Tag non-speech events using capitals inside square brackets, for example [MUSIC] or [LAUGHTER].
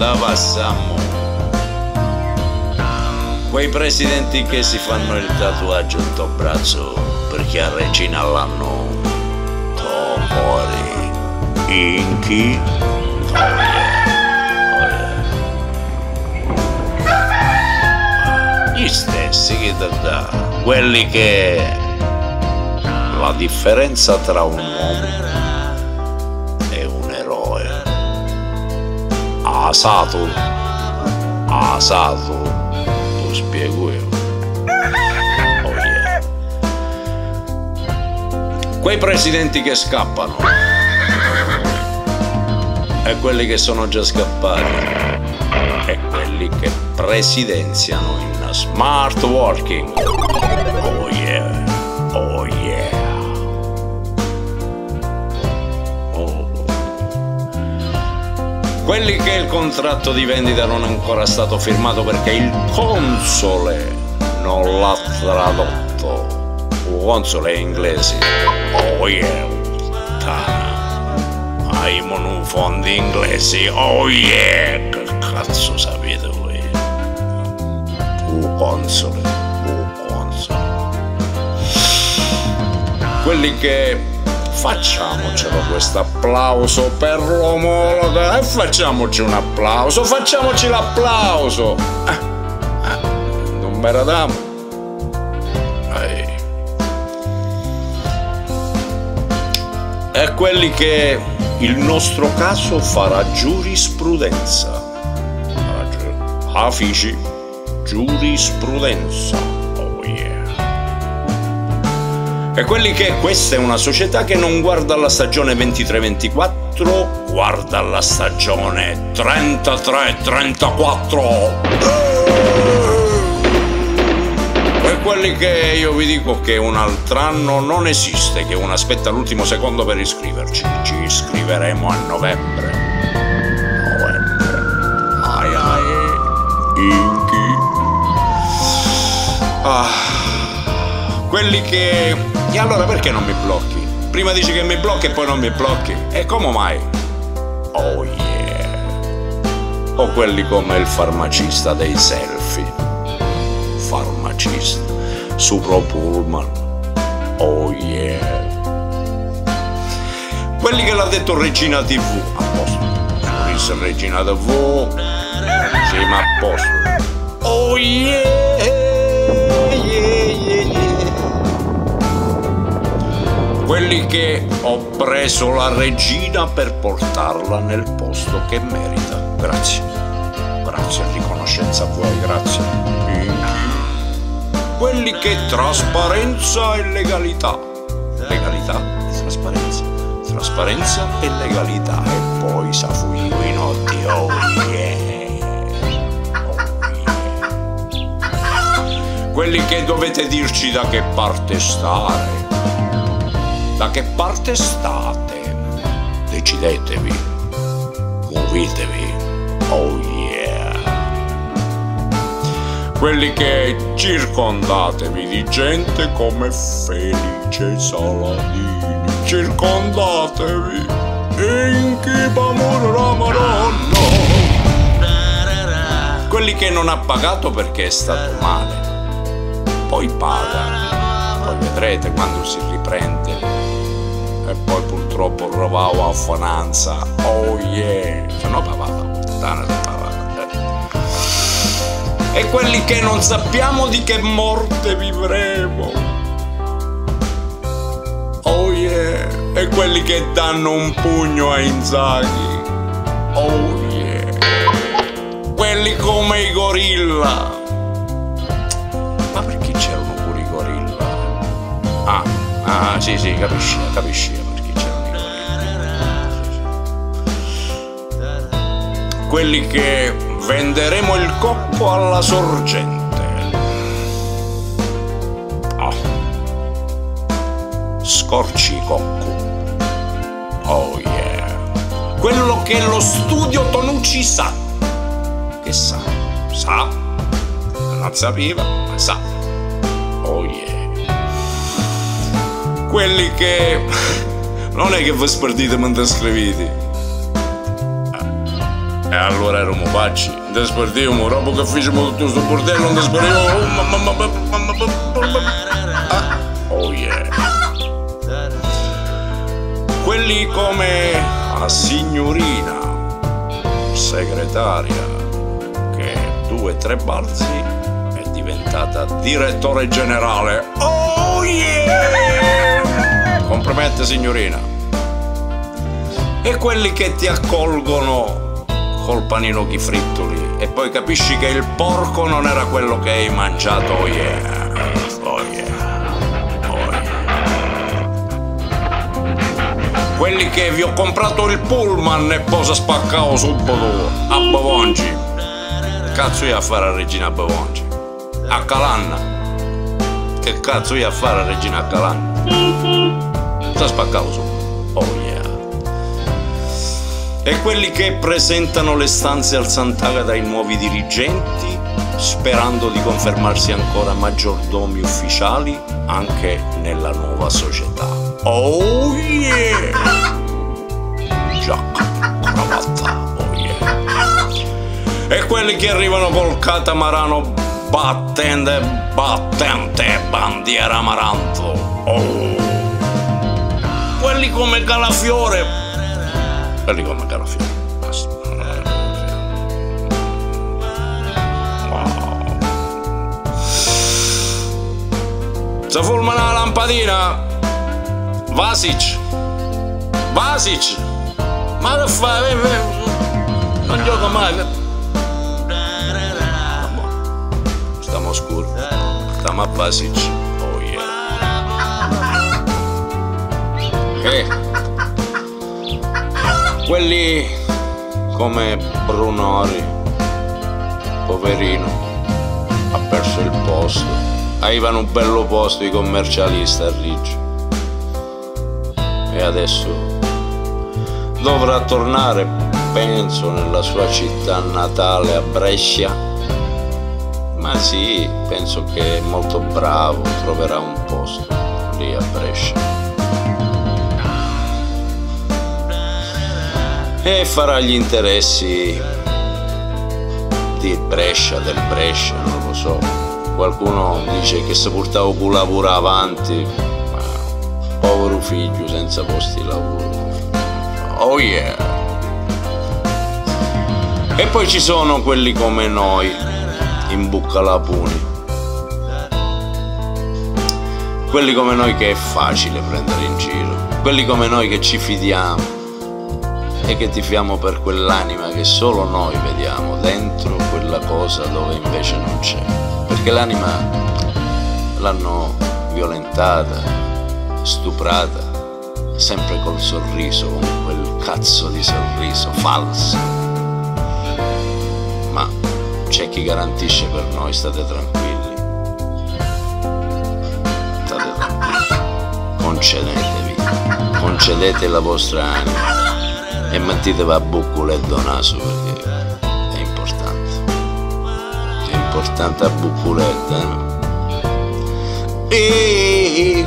da passammo. Quei presidenti che si fanno il tatuaggio in braccio perché a Regina l'hanno Tomori Inchi oh yeah. Gli stessi che da quelli che la differenza tra un uomo Asato. Asato. Lo spiego io. Oh yeah. quei presidenti che scappano. E quelli che sono già scappati. E quelli che presidenziano in smart working. Oh yeah quelli che il contratto di vendita non è ancora stato firmato perché il console non l'ha tradotto. Il console inglese. Oh yeah, puttana. Hai un fondi inglesi. Oh yeah, che cazzo sapete voi? Il console, il console. Quelli che facciamocelo questo applauso per l'omologa e facciamoci un applauso, facciamoci l'applauso. Eh, eh, non me la damo. Eh. E quelli che il nostro caso farà giurisprudenza. Afici, giurisprudenza. E quelli che questa è una società che non guarda alla stagione 23-24, guarda alla stagione 33-34. E quelli che io vi dico che un altro anno non esiste, che uno aspetta l'ultimo secondo per iscriverci. Ci iscriveremo a novembre. Novembre. Ai ai. Inchi. Ah. Quelli che e allora perché non mi blocchi? Prima dici che mi blocchi e poi non mi blocchi. E come mai? Oh yeah. O quelli come il farmacista dei selfie. Farmacista. Supro Pullman. Oh yeah. Quelli che l'ha detto Regina TV. A posto. Sorriso Regina TV. Sì, ma a posto. Oh. Yeah, quelli che ho preso la regina per portarla nel posto che merita. Grazie. Grazie, riconoscenza a voi, grazie. Quelli che trasparenza e legalità. Legalità e trasparenza. Trasparenza e legalità. E poi in otti. Oh. Oh yeah. Quelli che dovete dirci da che parte stare da che parte state? Decidetevi, muovetevi, oh yeah. Quelli che circondatevi di gente come Felice Saladini, circondatevi, in chi amore la Madonna. Quelli che non ha pagato perché è stato male, poi paga, poi vedrete quando si riprende e poi purtroppo provavo a finanza. Oh yeah! No papà, papà. E quelli che non sappiamo di che morte vivremo. Oh yeah! E quelli che danno un pugno a Inzaghi. Oh yeah! Quelli come i gorilla. Ah, sì, sì, capisci, capisci perché c'erano i. Quelli che venderemo il cocco alla sorgente. Oh. Scorci cocco. Oh yeah. Quello che lo studio Tonucci sa. Che sa? Sa? Non sapeva, ma sa. Oh yeah quelli che [LAUGHS] non è che vi sperdite mentre scrivete E allora eravamo pacci, despertiamo, dopo che facciamo tutto questo bordello, non despertiamo. Ah, oh yeah. Quelli come la signorina segretaria che due o tre balzi è diventata direttore generale. Oh yeah! Compromette signorina. E quelli che ti accolgono col panino chi frittoli e poi capisci che il porco non era quello che hai mangiato. Oh yeah, oh yeah, oh yeah. Quelli che vi ho comprato il pullman e poi si spaccavo subito a Bavonci. Cazzo io a fare a Regina Bavonci? A Calanna. Che cazzo io a fare a Regina Calanna? Spaccavo subito. Oh yeah e quelli che presentano le stanze al Sant'Agata ai nuovi dirigenti, sperando di confermarsi ancora maggiordomi ufficiali anche nella nuova società. Oh yeah! Giacca, cravatta, oh yeah! E quelli che arrivano col catamarano battente, battente, bandiera amaranto. Oh! Quelli come Calafiore quelli come Carafiore. Wow. Se fulmina la lampadina, Vasic, Vasic, ma che fai? Non gioco mai. Stiamo scuro, stiamo a Vasic. Eh quelli come Brunori, poverino, ha perso il posto. Avevano un bello posto i commercialisti a Riggi. E adesso dovrà tornare, penso, nella sua città natale a Brescia. Ma sì, penso che è molto bravo, troverà un posto lì a Brescia. E farà gli interessi di Brescia, del Brescia, non lo so. Qualcuno dice che se portava con lavoro avanti, ma povero figlio senza posti di lavoro. Oh yeah! E poi ci sono quelli come noi, in bucca la puni. Quelli come noi che è facile prendere in giro. Quelli come noi che ci fidiamo e che tifiamo per quell'anima che solo noi vediamo dentro quella cosa dove invece non c'è. Perché l'anima l'hanno violentata, stuprata, sempre col sorriso, con quel cazzo di sorriso falso. Ma c'è chi garantisce per noi, state tranquilli. State tranquilli. Concedetevi, concedete la vostra anima e mettetevi a buccoletto naso perché è importante è importante a buccoletta eh? e